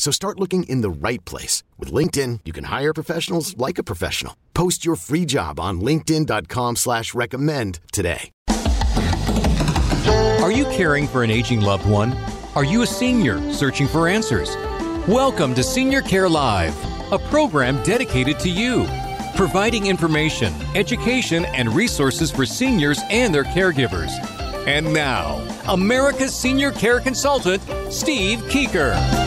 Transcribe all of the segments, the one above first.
So start looking in the right place. With LinkedIn, you can hire professionals like a professional. Post your free job on linkedin.com slash recommend today. Are you caring for an aging loved one? Are you a senior searching for answers? Welcome to Senior Care Live, a program dedicated to you, providing information, education, and resources for seniors and their caregivers. And now, America's senior care consultant, Steve Keeker.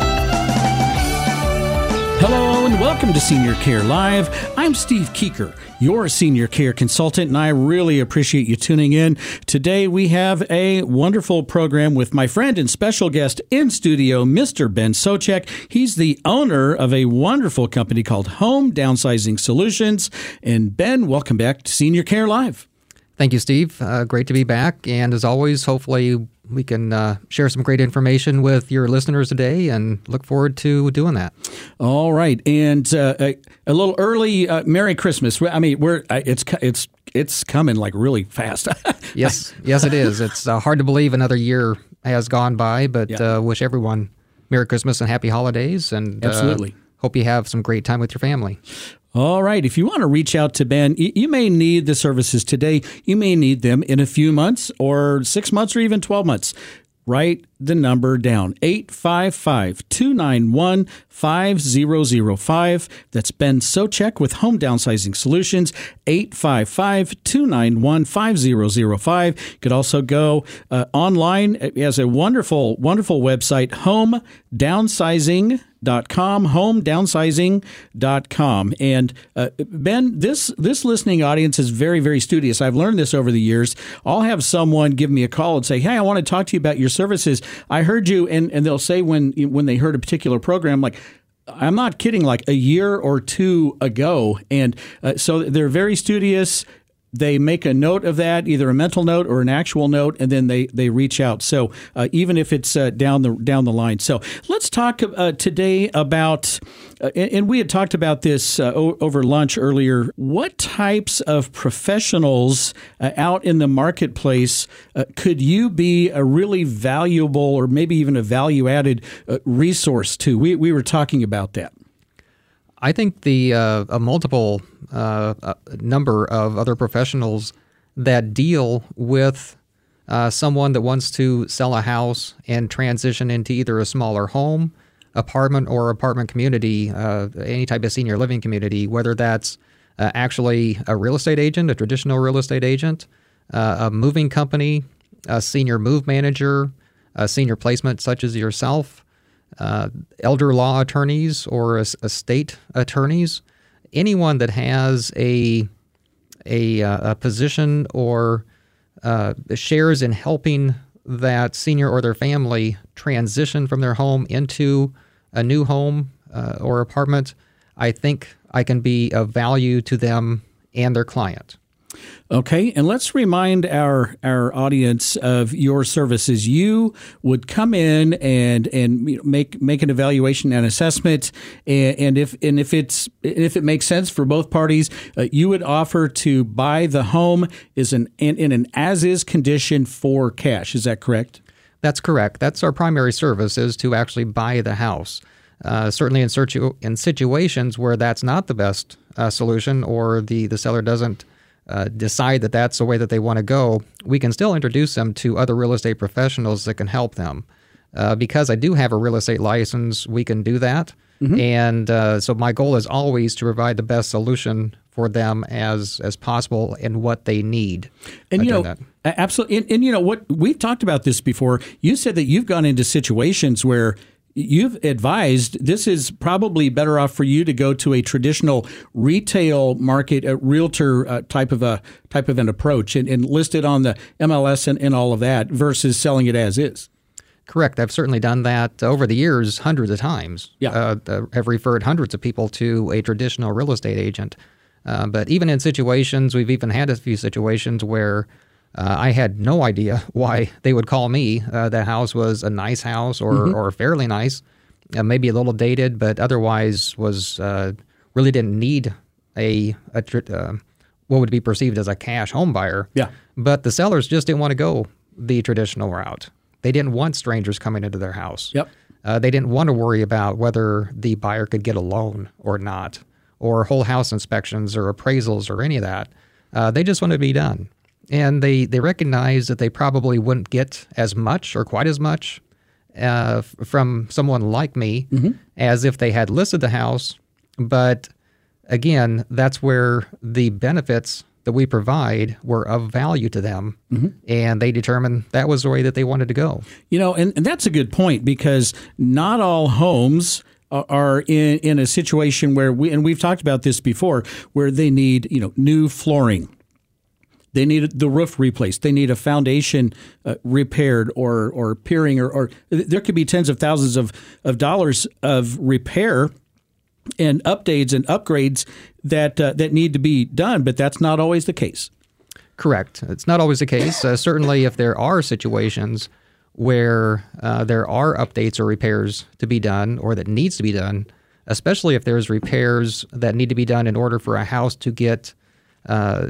Hello and welcome to Senior Care Live. I'm Steve Keeker, your senior care consultant, and I really appreciate you tuning in. Today we have a wonderful program with my friend and special guest in studio, Mr. Ben Socek. He's the owner of a wonderful company called Home Downsizing Solutions. And Ben, welcome back to Senior Care Live. Thank you, Steve. Uh, great to be back. And as always, hopefully we can uh, share some great information with your listeners today and look forward to doing that. All right. And uh, a, a, little early uh, Merry Christmas. I mean, we're it's it's it's coming like really fast. yes. Yes, it is. It's uh, hard to believe another year has gone by, but yeah. Uh, wish everyone Merry Christmas and Happy Holidays. And Absolutely. hope you have some great time with your family. All right. If you want to reach out to Ben, you may need the services today. You may need them in a few months or six months or even 12 months. Write the number down 855 291 5005. That's Ben Socek with Home Downsizing Solutions 855 291 5005. You could also go uh, online. It has a wonderful, wonderful website, Home Downsizing com home downsizing.com and uh, ben this this listening audience is very very studious. I've learned this over the years. I'll have someone give me a call and say hey i want to talk to you about your services. I heard you and, and they'll say when when they heard a particular program like I'm not kidding, like a year or two ago. And uh, so they're very studious they make a note of that, either a mental note or an actual note, and then they, they reach out. So uh, even if it's uh, down the down the line. So let's talk uh, today about, uh, and, we had talked about this uh, o- over lunch earlier. What types of professionals uh, out in the marketplace could you be a really valuable or maybe even a value added resource to? We we were talking about that. I think the uh, a multiple uh, uh, number of other professionals that deal with uh, someone that wants to sell a house and transition into either a smaller home, apartment, or apartment community, uh, any type of senior living community, whether that's uh, actually a real estate agent, a traditional real estate agent, a moving company, a senior move manager, a senior placement such as yourself uh, elder law attorneys or estate attorneys, anyone that has a a, uh, a position or uh, shares in helping that senior or their family transition from their home into a new home uh, or apartment, I think I can be of value to them and their client. Okay, and let's remind our our audience of your services. You would come in and and make make an evaluation and assessment, and, and if and if it's if it makes sense for both parties, uh, you would offer to buy the home is an in, in an as is condition for cash. Is that correct? That's correct. That's our primary service is to actually buy the house. Uh, certainly in, situ- in situations where that's not the best uh, solution or the, the seller doesn't uh, decide that that's the way that they want to go, we can still introduce them to other real estate professionals that can help them. Uh, because I do have a real estate license, we can do that. And uh, so my goal is always to provide the best solution for them as as possible and what they need. And you know, that. absolutely. And, and you know what? We've talked about this before. You said that you've gone into situations where you've advised this is probably better off for you to go to a traditional retail market, a realtor uh, type of a type of an approach, and, and list it on the MLS and, and all of that versus selling it as is. Correct. I've certainly done that over the years, hundreds of times. Yeah. Uh, uh, I've referred hundreds of people to a traditional real estate agent. Uh, but even in situations, we've even had a few situations where uh, I had no idea why they would call me. Uh, the house was a nice house or, or fairly nice, uh, maybe a little dated, but otherwise was uh, really didn't need a, a tr- uh, what would be perceived as a cash home buyer. Yeah. But the sellers just didn't want to go the traditional route. They didn't want strangers coming into their house. Yep. Uh, they didn't want to worry about whether the buyer could get a loan or not, or whole house inspections or appraisals or any of that. Uh, they just wanted to be done. And they, they recognized that they probably wouldn't get as much or quite as much uh, from someone like me as if they had listed the house. But again, that's where the benefits that we provide were of value to them. And they determined that was the way that they wanted to go. You know, and, and that's a good point because not all homes are- are in, in a situation where we, and we've talked about this before, where they need, you know, new flooring. They need the roof replaced. They need a foundation uh, repaired or or piering or, or there could be tens of thousands of, of dollars of repair and updates and upgrades that uh, that need to be done, but that's not always the case. Correct. It's not always the case. Uh, certainly, if there are situations where uh, there are updates or repairs to be done or that needs to be done, especially if there's repairs that need to be done in order for a house to get uh,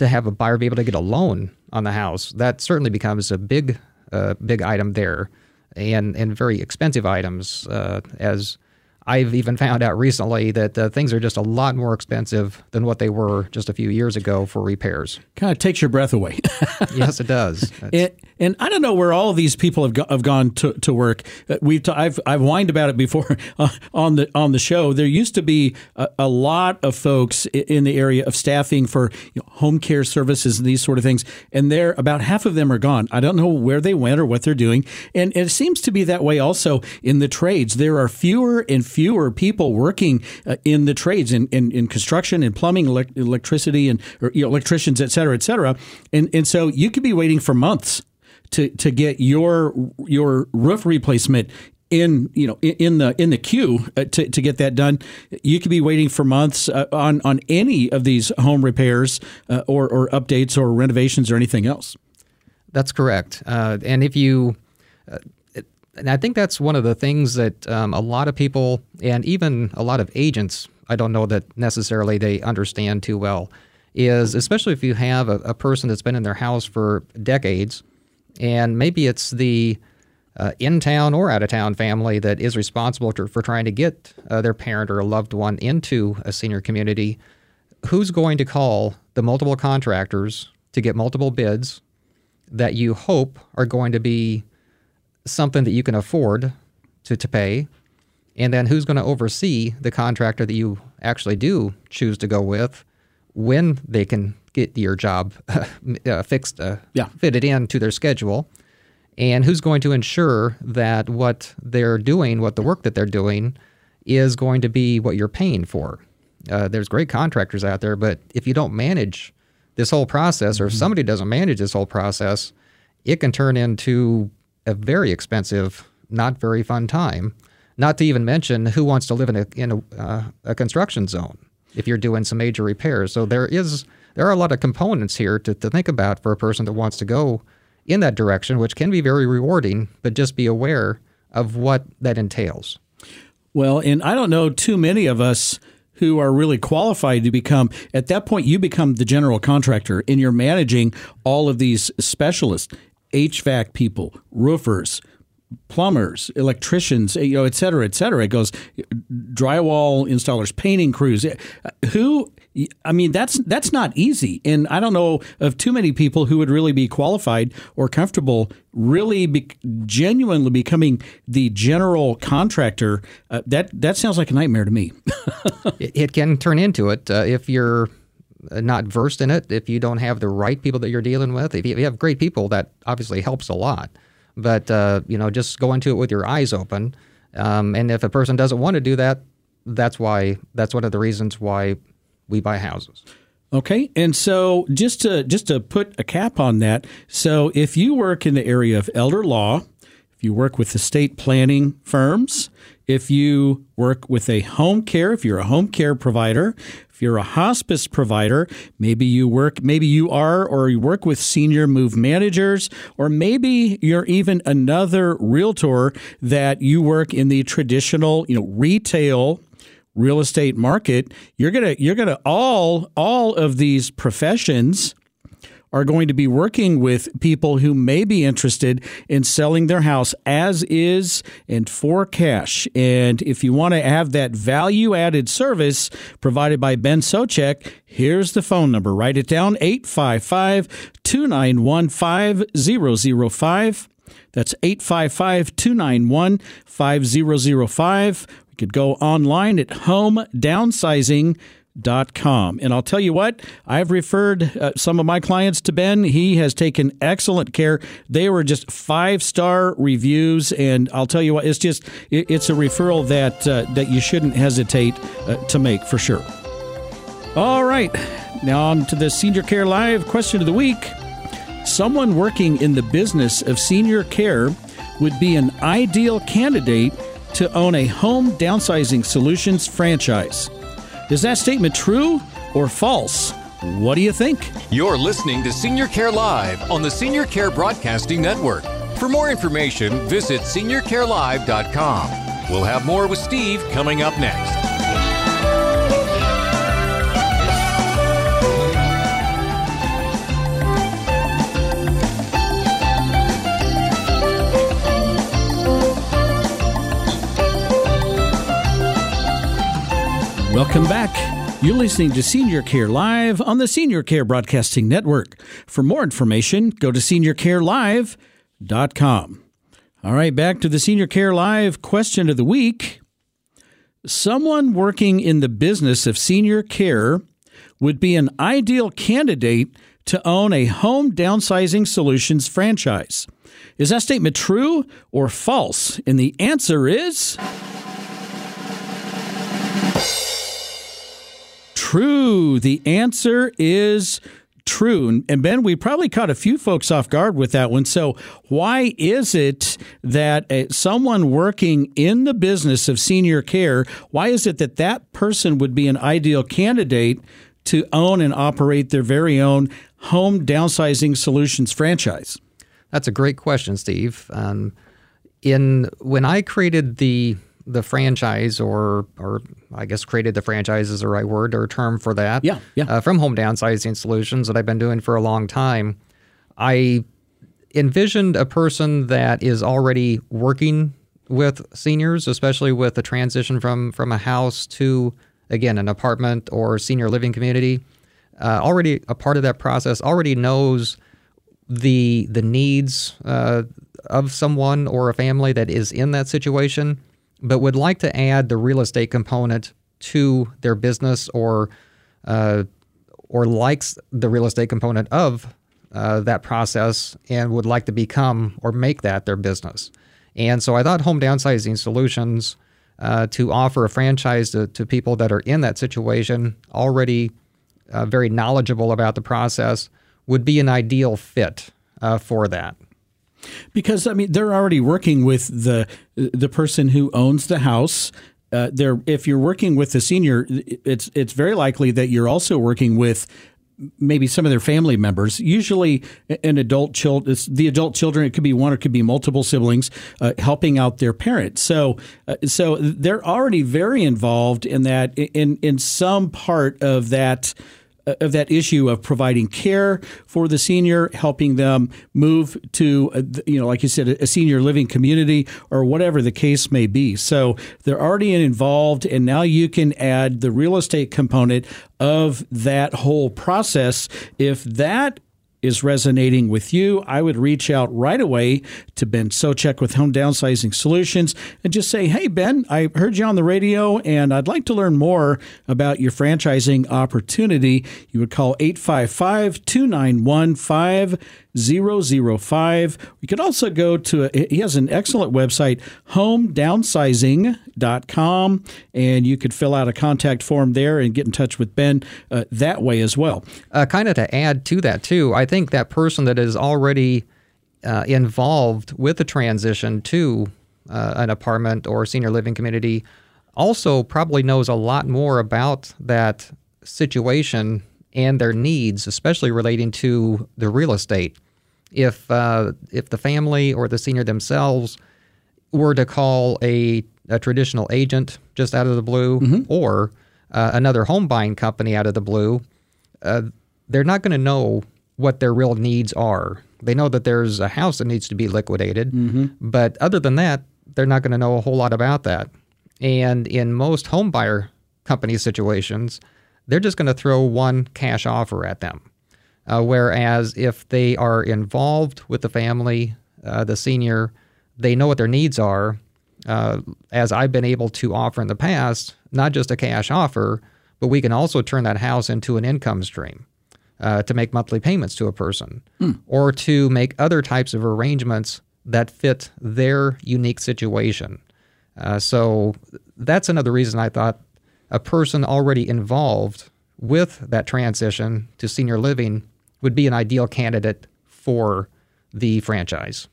to have a buyer be able to get a loan on the house, that certainly becomes a big uh, big item there, and and very expensive items uh, as. I've even found out recently that uh, things are just a lot more expensive than what they were just a few years ago for repairs. Kind of takes your breath away. yes, it does. That's- And, and I don't know where all of these people have, go, have gone to, to work. Uh, We've t- I've I've whined about it before uh, on the on the show. There used to be a, a lot of folks in the area of staffing for you know, home care services and these sort of things, and they're about half of them are gone. I don't know where they went or what they're doing, and it seems to be that way also in the trades. There are fewer and fewer people working uh, in the trades in, in, in construction and plumbing, elec- electricity, and or, you know, electricians, et cetera, et cetera. And and so you could be waiting for months to to get your your roof replacement in you know in, the in the queue uh, to, to get that done you could be waiting for months uh, on on any of these home repairs uh, or or updates or renovations or anything else That's correct. Uh, and if you, uh, and I think that's one of the things that um, a lot of people and even a lot of agents, I don't know that necessarily they understand too well, is especially if you have a, a person that's been in their house for decades, and maybe it's the uh, in town or out of town family that is responsible for, for trying to get uh, their parent or a loved one into a senior community. Who's going to call the multiple contractors to get multiple bids that you hope are going to be something that you can afford to, to pay? And then who's going to oversee the contractor that you actually do choose to go with when they can get your job uh, fixed, uh, Yeah. fitted in to their schedule? And who's going to ensure that what they're doing, what the work that they're doing, is going to be what you're paying for? Uh, there's great contractors out there, but if you don't manage this whole process, or if somebody doesn't manage this whole process, it can turn into a very expensive, not very fun time. Not to even mention who wants to live in a in a, uh, a construction zone if you're doing some major repairs. So there is there are a lot of components here to, to think about for a person that wants to go in that direction, which can be very rewarding, but just be aware of what that entails. Well, and I don't know too many of us who are really qualified to become, at that point, you become the general contractor and you're managing all of these specialists, HVAC people, roofers, plumbers, electricians, you know, et cetera, et cetera. It goes drywall installers, painting crews. Who? I mean, that's that's not easy, and I don't know of too many people who would really be qualified or comfortable, really be, genuinely becoming the general contractor. Uh, that that sounds like a nightmare to me. it, it, can turn into it uh, if you're not versed in it. If you don't have the right people that you're dealing with, if you have great people, that obviously helps a lot. But uh, you know, just go into it with your eyes open. Um, and if a person doesn't want to do that, that's why that's one of the reasons why we buy houses. Okay, and so just to just to put a cap on that, so if you work in the area of elder law, if you work with estate planning firms, if you work with a home care, if you're a home care provider, if you're a hospice provider, maybe you work, maybe you are, or you work with senior move managers, or maybe you're even another realtor that you work in the traditional, you know, retail real estate market. You're gonna, you're gonna all, all of these professions are going to be working with people who may be interested in selling their house as is and for cash. And if you want to have that value added service provided by Ben Socek, here's the phone number. Write it down 855 291 5005. That's 855 291 5005. We could go online at home downsizing com. And I'll tell you what, I've referred uh, some of my clients to Ben. He has taken excellent care. They were just five star reviews, and I'll tell you what, it's just it, it's a referral that uh, that you shouldn't hesitate uh, to make for sure. All right, now on to the Senior Care Live question of the week. Someone working in the business of senior care would be an ideal candidate to own a home downsizing solutions franchise. Is that statement true or false? What do you think? You're listening to Senior Care Live on the Senior Care Broadcasting Network. For more information, visit seniorcarelive.com. We'll have more with Steve coming up next. Welcome back. You're listening to Senior Care Live on the Senior Care Broadcasting Network. For more information, go to seniorcarelive.com. All right, back to the Senior Care Live question of the week. Someone working in the business of senior care would be an ideal candidate to own a home downsizing solutions franchise. Is that statement true or false? And the answer is. True. The answer is true. And Ben, we probably caught a few folks off guard with that one. So, why is it that uh, someone working in the business of senior care, why is it that that person would be an ideal candidate to own and operate their very own home downsizing solutions franchise? That's a great question, Steve. Um, in when I created the the franchise, or or I guess created the franchise is the right word or term for that. Yeah, yeah. Uh, from Home Downsizing Solutions that I've been doing for a long time, I envisioned a person that is already working with seniors, especially with the transition from from a house to again an apartment or senior living community. Uh, already a part of that process, already knows the the needs uh, of someone or a family that is in that situation but would like to add the real estate component to their business or uh, or likes the real estate component of uh, that process and would like to become or make that their business. And so I thought home downsizing solutions uh, to offer a franchise to, to people that are in that situation, already uh, very knowledgeable about the process, would be an ideal fit uh, for that. Because I mean, they're already working with the the person who owns the house. Uh, there, if you're working with the senior, it's it's very likely that you're also working with maybe some of their family members. Usually, an adult child, the adult children. It could be one or it could be multiple siblings uh, helping out their parents. So, uh, so they're already very involved in that in in some part of that of that issue of providing care for the senior, helping them move to, uh, you know, like you said, a senior living community or whatever the case may be. So they're already involved, and now you can add the real estate component of that whole process. If that is resonating with you, I would reach out right away to Ben Socek with Home Downsizing Solutions and just say, Hey, Ben, I heard you on the radio and I'd like to learn more about your franchising opportunity. You would call 855 291 5005. You could also go to, a, he has an excellent website, homedownsizing.com, and you could fill out a contact form there and get in touch with Ben uh, that way as well. Uh, kind of to add to that, too, I think that person that is already uh, involved with the transition to uh, an apartment or senior living community also probably knows a lot more about that situation and their needs, especially relating to the real estate. If uh, if the family or the senior themselves were to call a, a traditional agent just out of the blue, mm-hmm. or uh, another home buying company out of the blue, uh, they're not going to know what their real needs are. They know that there's a house that needs to be liquidated, mm-hmm. but other than that, they're not going to know a whole lot about that. And in most home buyer company situations, they're just going to throw one cash offer at them. Uh, whereas if they are involved with the family, uh, the senior, they know what their needs are. Uh, as I've been able to offer in the past, not just a cash offer, but we can also turn that house into an income stream uh, to make monthly payments to a person mm. or to make other types of arrangements that fit their unique situation. Uh, so that's another reason I thought a person already involved with that transition to senior living would be an ideal candidate for the franchise.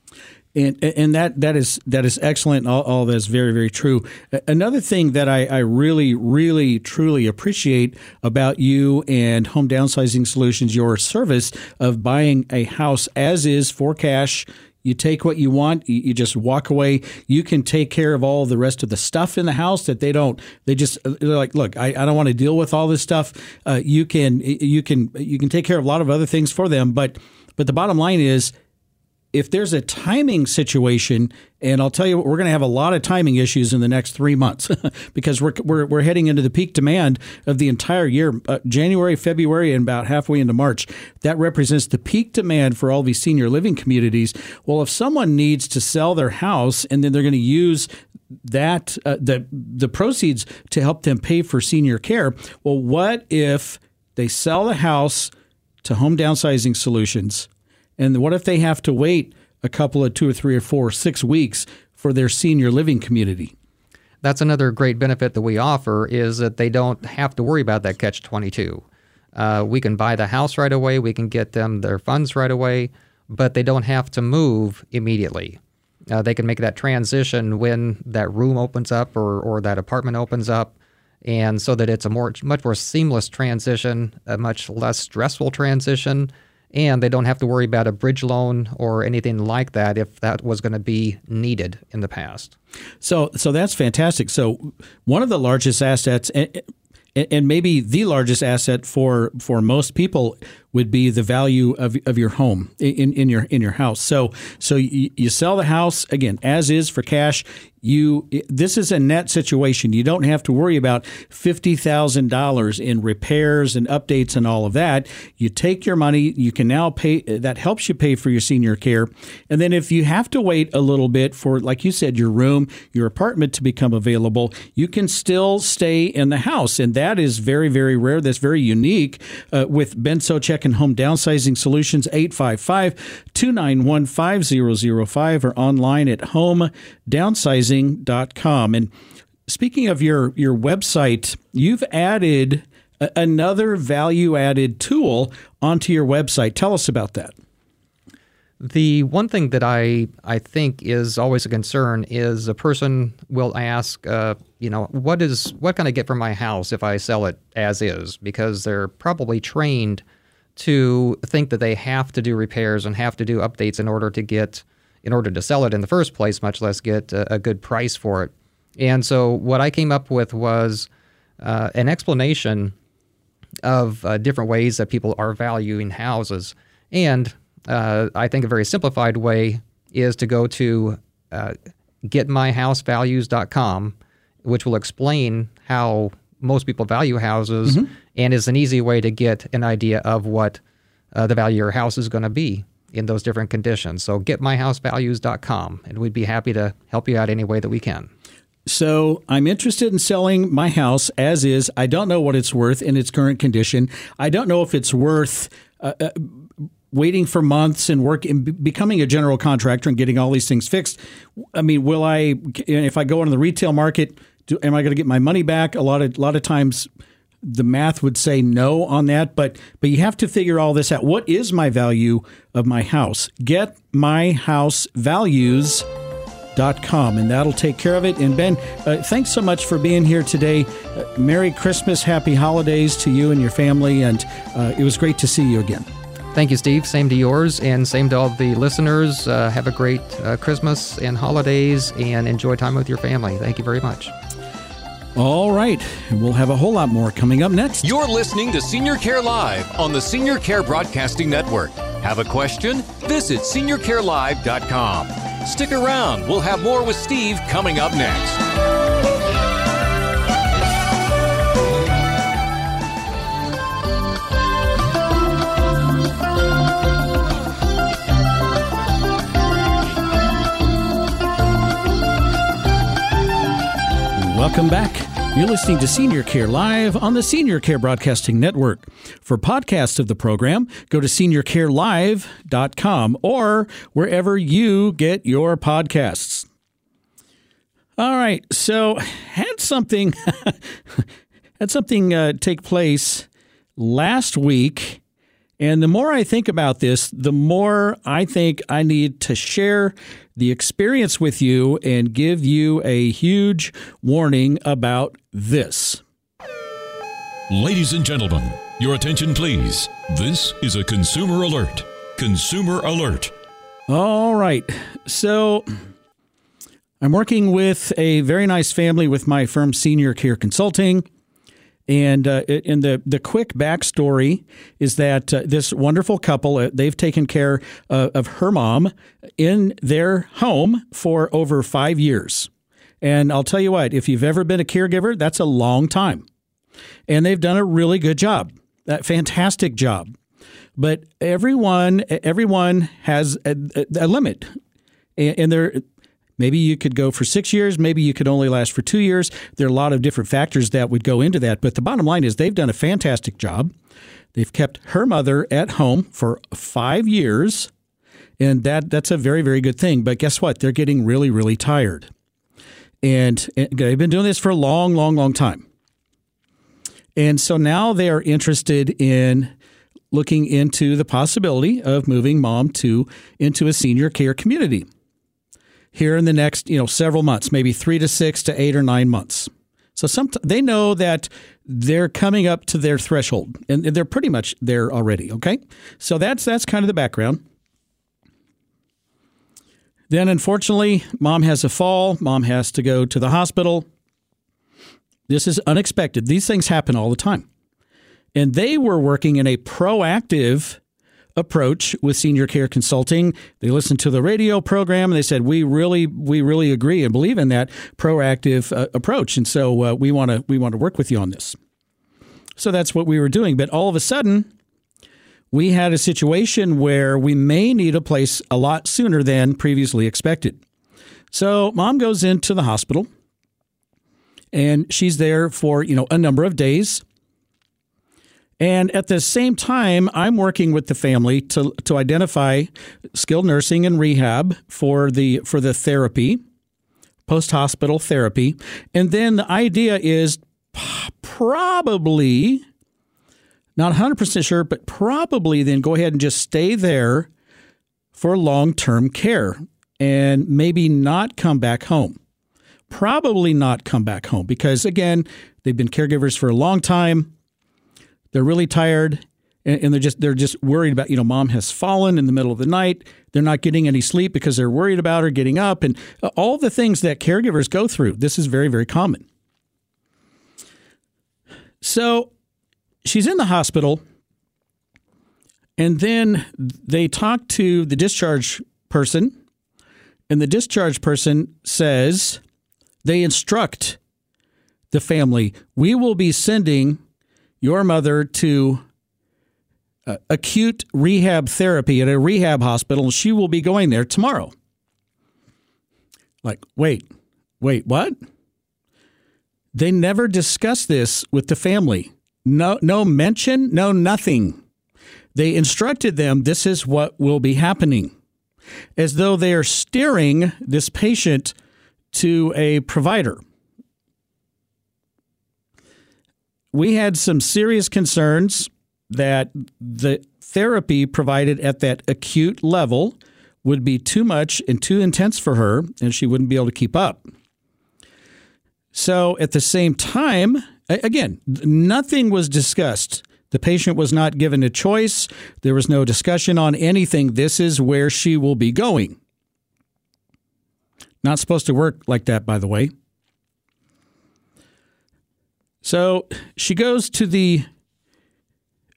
And, and that that is that is excellent. All, all that is very very true. Another thing that I, I really really truly appreciate about you and Home Downsizing Solutions, your service of buying a house as is for cash you take what you want. You, you, just walk away. You can take care of all the rest of the stuff in the house that they don't. They just they're like, look, I, I don't want to deal with all this stuff. Uh, you can you can you can take care of a lot of other things for them, but but the bottom line is if there's a timing situation, and I'll tell you, we're going to have a lot of timing issues in the next three months because we're, we're, we're heading into the peak demand of the entire year, uh, January, February, and about halfway into March. That represents the peak demand for all these senior living communities. Well, if someone needs to sell their house and then they're going to use that uh, the the proceeds to help them pay for senior care, well, what if they sell the house to Home Downsizing Solutions? And what if they have to wait a couple of two or three or four, or six weeks for their senior living community? That's another great benefit that we offer is that they don't have to worry about that catch 22. Uh, we can buy the house right away, we can get them their funds right away, but they don't have to move immediately. Uh, they can make that transition when that room opens up or, or that apartment opens up, and so that it's a more much more seamless transition, a much less stressful transition, and they don't have to worry about a bridge loan or anything like that if that was going to be needed in the past. So, so that's fantastic. So, one of the largest assets, and maybe the largest asset for for most people would be the value of, of your home in, in your in your house. So so you, you sell the house again as is for cash you this is a net situation. You don't have to worry about $50,000 in repairs and updates and all of that. You take your money, you can now pay that helps you pay for your senior care. And then if you have to wait a little bit for like you said your room, your apartment to become available, you can still stay in the house and that is very very rare. That's very unique uh, with Ben Socek and Home Downsizing Solutions 855 291 5005 or online at home downsizing advertising.com. And speaking of your, your website, you've added a, another value added tool onto your website. Tell us about that. The one thing that I, I think is always a concern is a person will ask, uh, you know, what is what can I get from my house if I sell it as is? Because they're probably trained to think that they have to do repairs and have to do updates in order to get in order to sell it in the first place, much less get a, a good price for it. And so what I came up with was uh, an explanation of uh, different ways that people are valuing houses. And uh, I think a very simplified way is to go to uh, getmyhousevalues.com, which will explain how most people value houses mm-hmm. and is an easy way to get an idea of what uh, the value of your house is going to be in those different conditions. So getmyhousevalues.com, and we'd be happy to help you out any way that we can. So I'm interested in selling my house as is. I don't know what it's worth in its current condition. I don't know if it's worth uh, uh, waiting for months and work and becoming a general contractor and getting all these things fixed. I mean, will I if I go into the retail market? Do, am I going to get my money back? A lot of a lot of times the math would say no on that, but but you have to figure all this out. What is my value of my house? Get my house values. Dot com, and that'll take care of it. And Ben, uh, thanks so much for being here today. Uh, Merry Christmas, Happy Holidays to you and your family, and uh, it was great to see you again. Thank you, Steve. Same to yours, and same to all the listeners. Uh, have a great uh, Christmas and holidays, and enjoy time with your family. Thank you very much. All right. We'll have a whole lot more coming up next. You're listening to Senior Care Live on the Senior Care Broadcasting Network. Have a question? Visit seniorcarelive.com. Stick around. We'll have more with Steve coming up next. Welcome back. You're listening to Senior Care Live on the Senior Care Broadcasting Network. For podcasts of the program, go to seniorcarelive.com or wherever you get your podcasts. All right, so had something had something uh, take place last week and the more I think about this, the more I think I need to share the experience with you and give you a huge warning about this. Ladies and gentlemen, your attention please. This is a consumer alert. Consumer alert. All right. So I'm working with a very nice family with my firm Senior Care Consulting. And uh, the the quick backstory is that uh, this wonderful couple uh, they've taken care uh, of her mom in their home for over five years. And I'll tell you what, if you've ever been a caregiver, that's a long time. And they've done a really good job, a fantastic job. But everyone everyone has a, a limit, and they're Maybe you could go for six years. Maybe you could only last for two years. There are a lot of different factors that would go into that. But the bottom line is they've done a fantastic job. They've kept her mother at home for five years. And that that's a very, very good thing. But guess what? They're getting really, really tired. And, they've been doing this for a long, long, long time. And so now they are interested in looking into the possibility of moving mom to into a senior care community here in the next, you know, several months, maybe three to six to eight or nine months. So some they know that they're coming up to their threshold, and they're pretty much there already. Okay, so that's that's kind of the background. Then, unfortunately, mom has a fall. Mom has to go to the hospital. This is unexpected. These things happen all the time. And they were working in a proactive approach with senior care consulting. They listened to the radio program and they said, "We really, we really agree and believe in that proactive uh, approach." And so uh, we want to we want to work with you on this. So that's what we were doing. But all of a sudden, we had a situation where we may need a place a lot sooner than previously expected. So mom goes into the hospital and she's there for, you know, a number of days. And at the same time, I'm working with the family to, to identify skilled nursing and rehab for the for the therapy, post hospital therapy. And then the idea is probably not 100% sure, but probably then go ahead and just stay there for long term care and maybe not come back home. Probably not come back home because, again, they've been caregivers for a long time they're really tired and, they're just they're just worried about you know mom has fallen in the middle of the night. They're not getting any sleep because they're worried about her getting up and uh, all the things that caregivers go through. This is very very common. So she's in the hospital, and then they talk to the discharge person, and the discharge person says they instruct the family we will be sending your mother to uh, acute rehab therapy at a rehab hospital. She will be going there tomorrow. Like, wait, wait, what? They never discuss this with the family. No, no mention, no nothing. They instructed them this is what will be happening, as though they are steering this patient to a provider. We had some serious concerns that the therapy provided at that acute level would be too much and too intense for her, and she wouldn't be able to keep up. So, at the same time, again, nothing was discussed. The patient was not given a choice. There was no discussion on anything. This is where she will be going. Not supposed to work like that, by the way. So she goes to the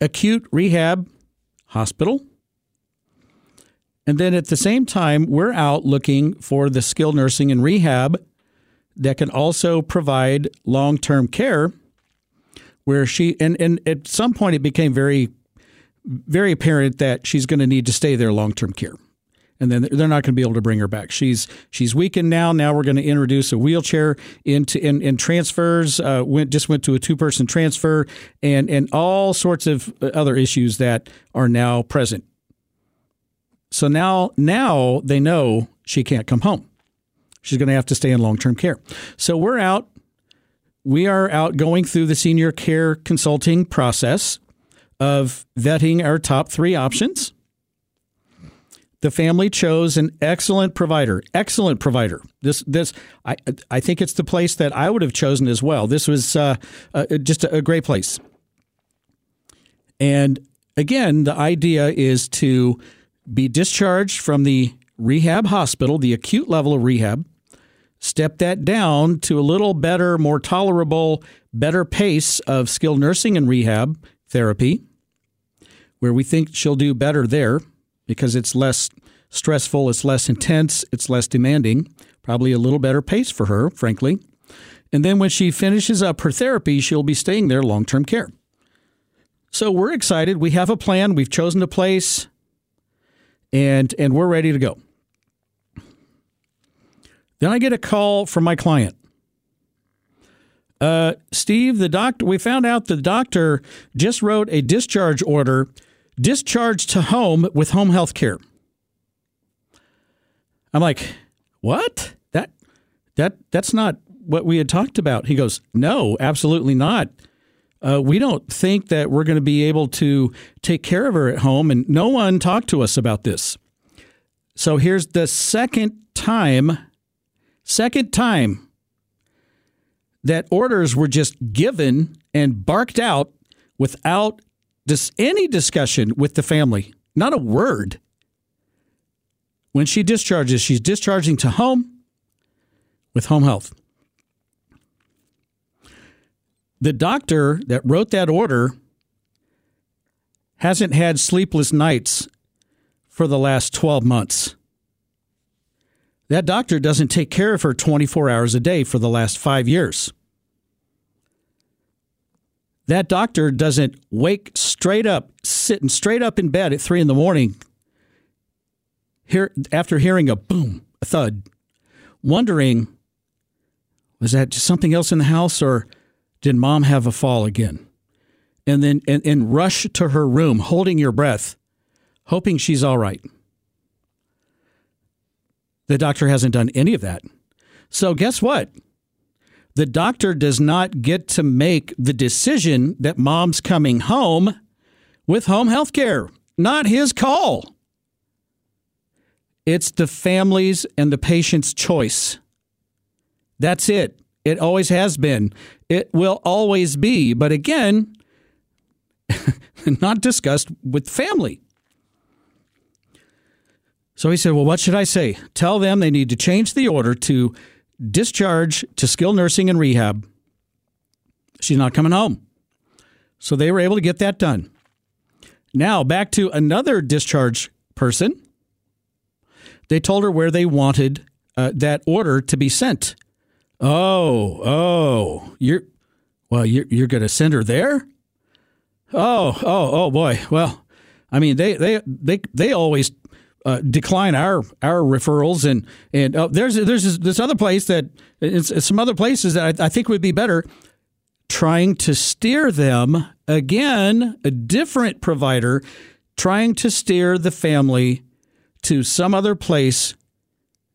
acute rehab hospital. And then at the same time, we're out looking for the skilled nursing and rehab that can also provide long term care. Where she, and, and at some point, it became very, very apparent that she's going to need to stay there long term care and then they're not going to be able to bring her back. She's she's weakened now. Now we're going to introduce a wheelchair into in, in transfers. Uh, went just went to a two person transfer and and all sorts of other issues that are now present. So now now they know she can't come home. She's going to have to stay in long term care. So we're out. We are out going through the senior care consulting process of vetting our top three options the family chose an excellent provider. Excellent provider. This this I I think it's the place that I would have chosen as well. This was uh, uh, just a, a great place. And again, the idea is to be discharged from the rehab hospital, the acute level of rehab, step that down to a little better, more tolerable, better pace of skilled nursing and rehab therapy, where we think she'll do better there because it's less stressful, it's less intense, it's less demanding, probably a little better pace for her, frankly. And then when she finishes up her therapy, she'll be staying there long term care. So we're excited. We have a plan. We've chosen a place, and and we're ready to go. Then I get a call from my client. Uh, Steve, the doctor. We found out the doctor just wrote a discharge order discharged to home with home health care. I'm like, what? That that that's not what we had talked about. He goes, no, absolutely not. Uh, we don't think that we're going to be able to take care of her at home, and no one talked to us about this. So here's the second time, second time that orders were just given and barked out without dis- any discussion with the family, not a word. When she discharges, she's discharging to home with home health. The doctor that wrote that order hasn't had sleepless nights for the last 12 months. That doctor doesn't take care of her 24 hours a day for the last five years that doctor doesn't wake straight up, sitting straight up in bed at three in the morning, hear, after hearing a boom, a thud, wondering, was that just something else in the house or did mom have a fall again? And then and, and rush to her room, holding your breath, hoping she's all right. The doctor hasn't done any of that. So guess what? The doctor does not get to make the decision that mom's coming home with home health care. Not his call. It's the family's and the patient's choice. That's it. It always has been. It will always be. But again, not discussed with family. So he said, Well, what should I say? Tell them they need to change the order to discharge to skilled nursing and rehab. She's not coming home. So they were able to get that done. Now, back to another discharge person. They told her where they wanted uh, that order to be sent. Oh, oh, you're well, you're you're going to send her there? Oh, oh, oh boy. Well, I mean, they they they they always uh, decline our our referrals, and and uh, there's there's this, other place that it's, it's some other places that I, I think would be better. Trying to steer them again, a different provider, trying to steer the family to some other place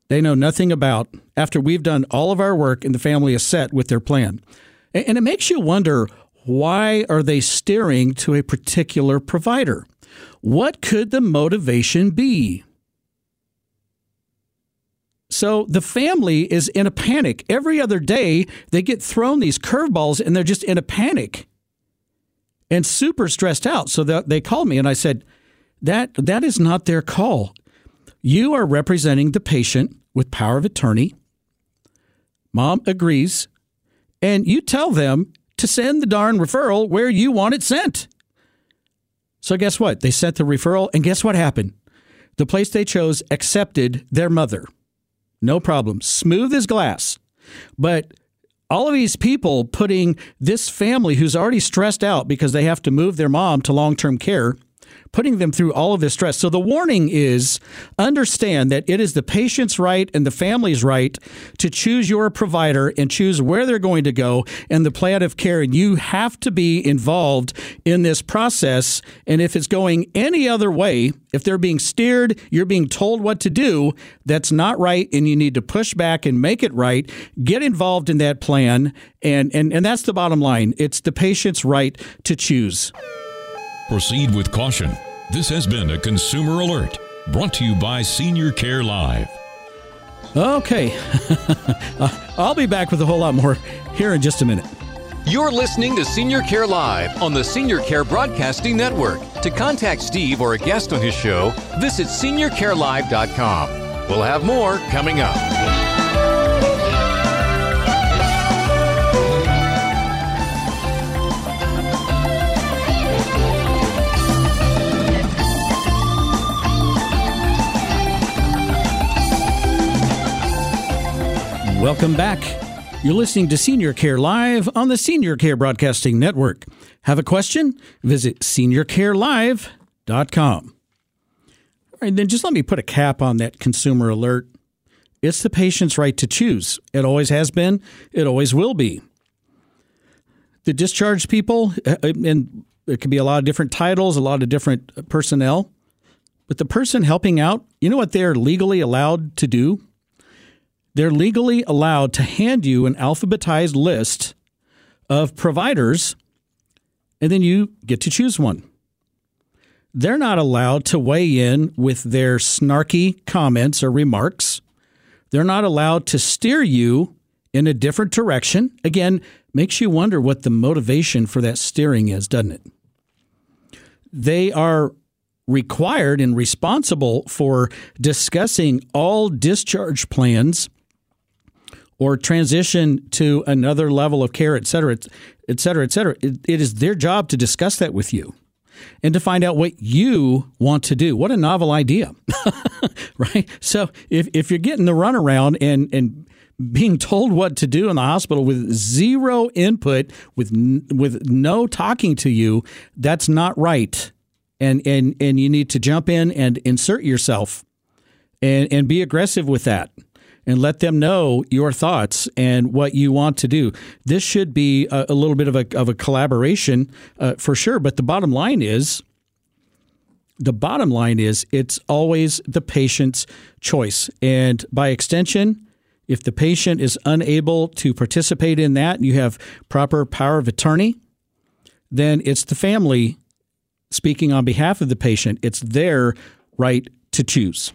they know nothing about after we've done all of our work and the family is set with their plan. And it makes you wonder why are they steering to a particular provider? What could the motivation be? So the family is in a panic. Every other day, they get thrown these curveballs and they're just in a panic and super stressed out. So they called me and I said, that, that is not their call. You are representing the patient with power of attorney. Mom agrees. And you tell them to send the darn referral where you want it sent. So, guess what? They sent the referral, and guess what happened? The place they chose accepted their mother. No problem. Smooth as glass. But all of these people putting this family who's already stressed out because they have to move their mom to long term care putting them through all of this stress. So the warning is understand that it is the patient's right and the family's right to choose your provider and choose where they're going to go and the plan of care. And you have to be involved in this process. And if it's going any other way, if they're being steered, you're being told what to do, that's not right. And you need to push back and make it right. Get involved in that plan. And, and, and that's the bottom line. It's the patient's right to choose. Proceed with caution. This has been a consumer alert brought to you by Senior Care Live. Okay. Uh, I'll be back with a whole lot more here in just a minute. You're listening to Senior Care Live on the Senior Care Broadcasting Network. To contact Steve or a guest on his show, visit seniorcarelive.com. We'll have more coming up. Welcome back. You're listening to Senior Care Live on the Senior Care Broadcasting Network. Have a question? Visit seniorcarelive.com. All right, then just let me put a cap on that consumer alert. It's the patient's right to choose. It always has been, it always will be. The discharged people, uh, uh, and it could be a lot of different titles, a lot of different personnel, but the person helping out, you know what they're legally allowed to do? They're legally allowed to hand you an alphabetized list of providers, and then you get to choose one. They're not allowed to weigh in with their snarky comments or remarks. They're not allowed to steer you in a different direction. Again, makes you wonder what the motivation for that steering is, doesn't it? They are required and responsible for discussing all discharge plans or transition to another level of care, et cetera, et cetera, et cetera. it, it is their job to discuss that with you and to find out what you want to do. What a novel idea, right? So if, if you're getting the runaround and, and being told what to do in the hospital with zero input, with with no talking to you, that's not right. And and and you need to jump in and insert yourself and and be aggressive with that and let them know your thoughts and what you want to do. This should be a, a little bit of a, of a collaboration uh, for sure. But the bottom line is, the bottom line is it's always the patient's choice. And by extension, if the patient is unable to participate in that and you have proper power of attorney, then it's the family speaking on behalf of the patient. It's their right to choose.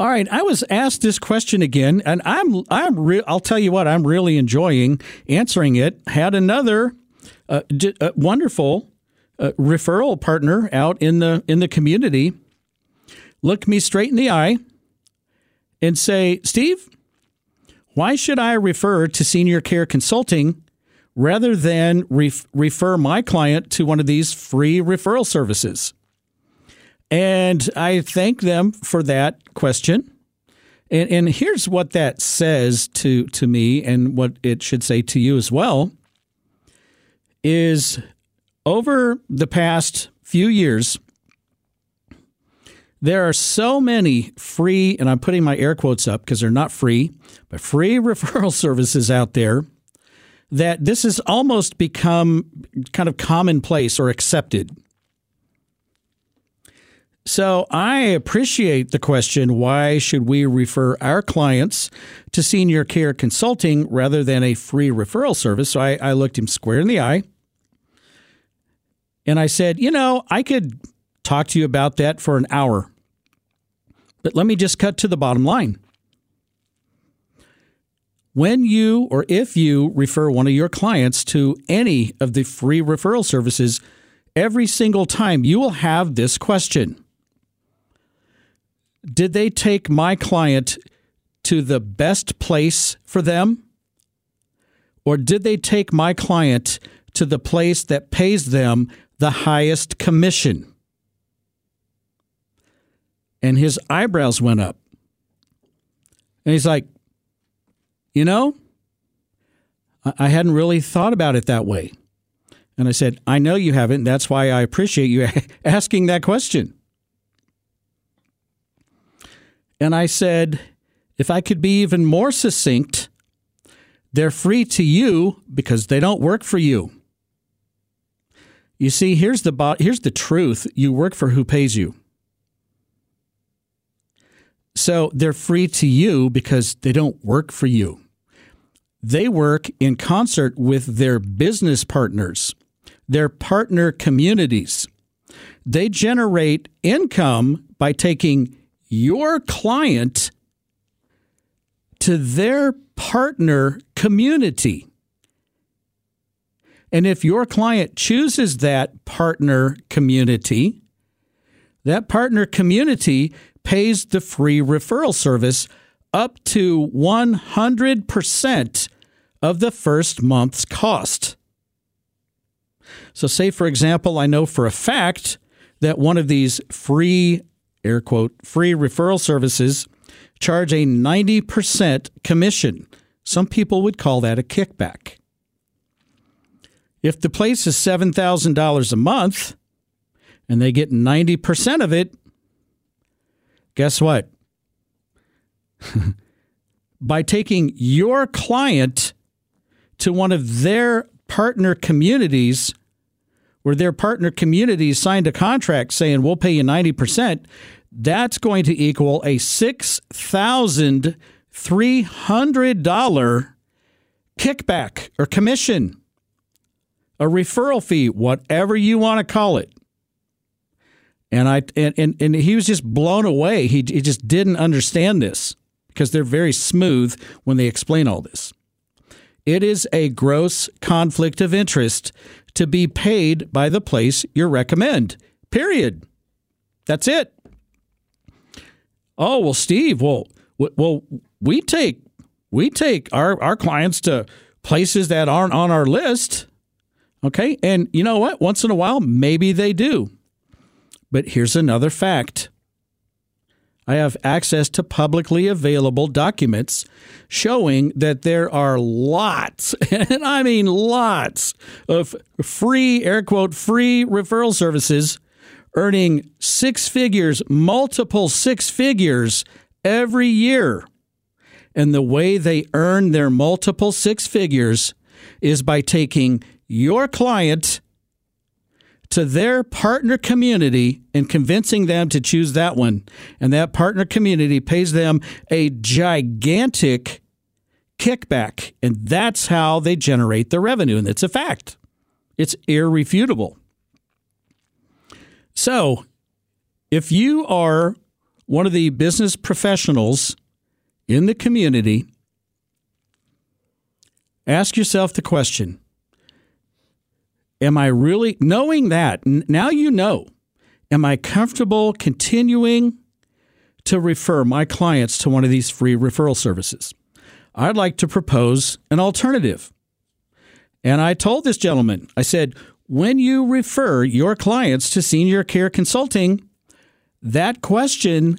All right, I was asked this question again, and I'm I'm re- I'll tell you what I'm really enjoying answering it. Had another uh, d- uh, wonderful uh, referral partner out in the in the community look me straight in the eye and say, Steve, why should I refer to Senior Care Consulting rather than ref- refer my client to one of these free referral services? And I thank them for that question. And, and here's what that says to, to me and what it should say to you as well is over the past few years, there are so many free, and I'm putting my air quotes up because they're not free, but free referral services out there that this has almost become kind of commonplace or accepted. So I appreciate the question why should we refer our clients to senior care consulting rather than a free referral service? So I, I looked him square in the eye and I said, you know, I could talk to you about that for an hour. But let me just cut to the bottom line. When you or if you refer one of your clients to any of the free referral services, every single time you will have this question Did they take my client to the best place for them? Or did they take my client to the place that pays them the highest commission? And his eyebrows went up. And he's like, You know, I hadn't really thought about it that way. And I said, I know you haven't. That's why I appreciate you asking that question. And I said, if I could be even more succinct, they're free to you because they don't work for you. You see, here's the here's the truth. You work for who pays you. So they're free to you because they don't work for you. They work in concert with their business partners, their partner communities. They generate income by taking your client to their partner community. And if your client chooses that partner community, that partner community pays the free referral service up to 100% of the first month's cost. So, say for example, I know for a fact that one of these free, air quote, free referral services charge a 90% commission. Some people would call that a kickback. If the place is $7,000 a month and they get 90% of it, guess what? By taking your client to one of their partner communities, where their partner communities signed a contract saying we'll pay you 90%, that's going to equal a $6,300 kickback or commission, a referral fee, whatever you want to call it. And I and, and, and he was just blown away. He, he just didn't understand this because they're very smooth when they explain all this. It is a gross conflict of interest to be paid by the place you recommend. Period. That's it. Oh well, Steve. Well, well, we take we take our our clients to places that aren't on our list. Okay, and you know what? Once in a while, maybe they do. But here's another fact I have access to publicly available documents showing that there are lots, and I mean lots, of free, air quote, free referral services earning six figures, multiple six figures every year. And the way they earn their multiple six figures is by taking your client to their partner community and convincing them to choose that one. And that partner community pays them a gigantic kickback. And that's how they generate the revenue. And it's a fact, it's irrefutable. So, if you are one of the business professionals in the community, ask yourself the question Am I really knowing that? Now you know. Am I comfortable continuing to refer my clients to one of these free referral services? I'd like to propose an alternative. And I told this gentleman, I said, when you refer your clients to senior care consulting, that question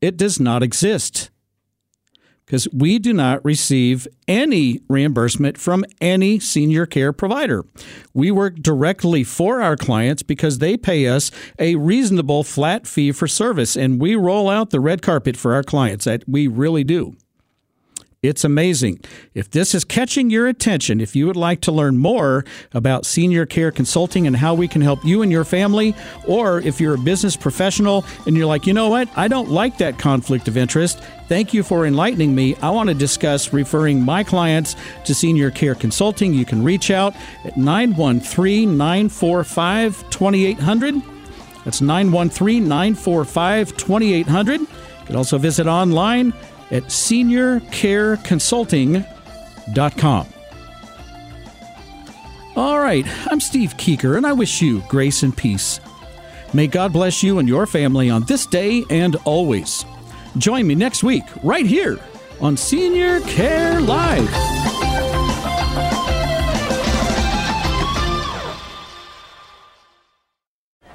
it does not exist because we do not receive any reimbursement from any senior care provider. We work directly for our clients because they pay us a reasonable flat fee for service, and we roll out the red carpet for our clients. That we really do. It's amazing. If this is catching your attention, if you would like to learn more about senior care consulting and how we can help you and your family, or if you're a business professional and you're like, you know what, I don't like that conflict of interest, thank you for enlightening me. I want to discuss referring my clients to senior care consulting. You can reach out at 913 945 2800. That's 913 945 2800. You can also visit online at seniorcareconsulting.com. All right, I'm Steve Keeker, and I wish you grace and peace. May God bless you and your family on this day and always. Join me next week, right here on Senior Care Live.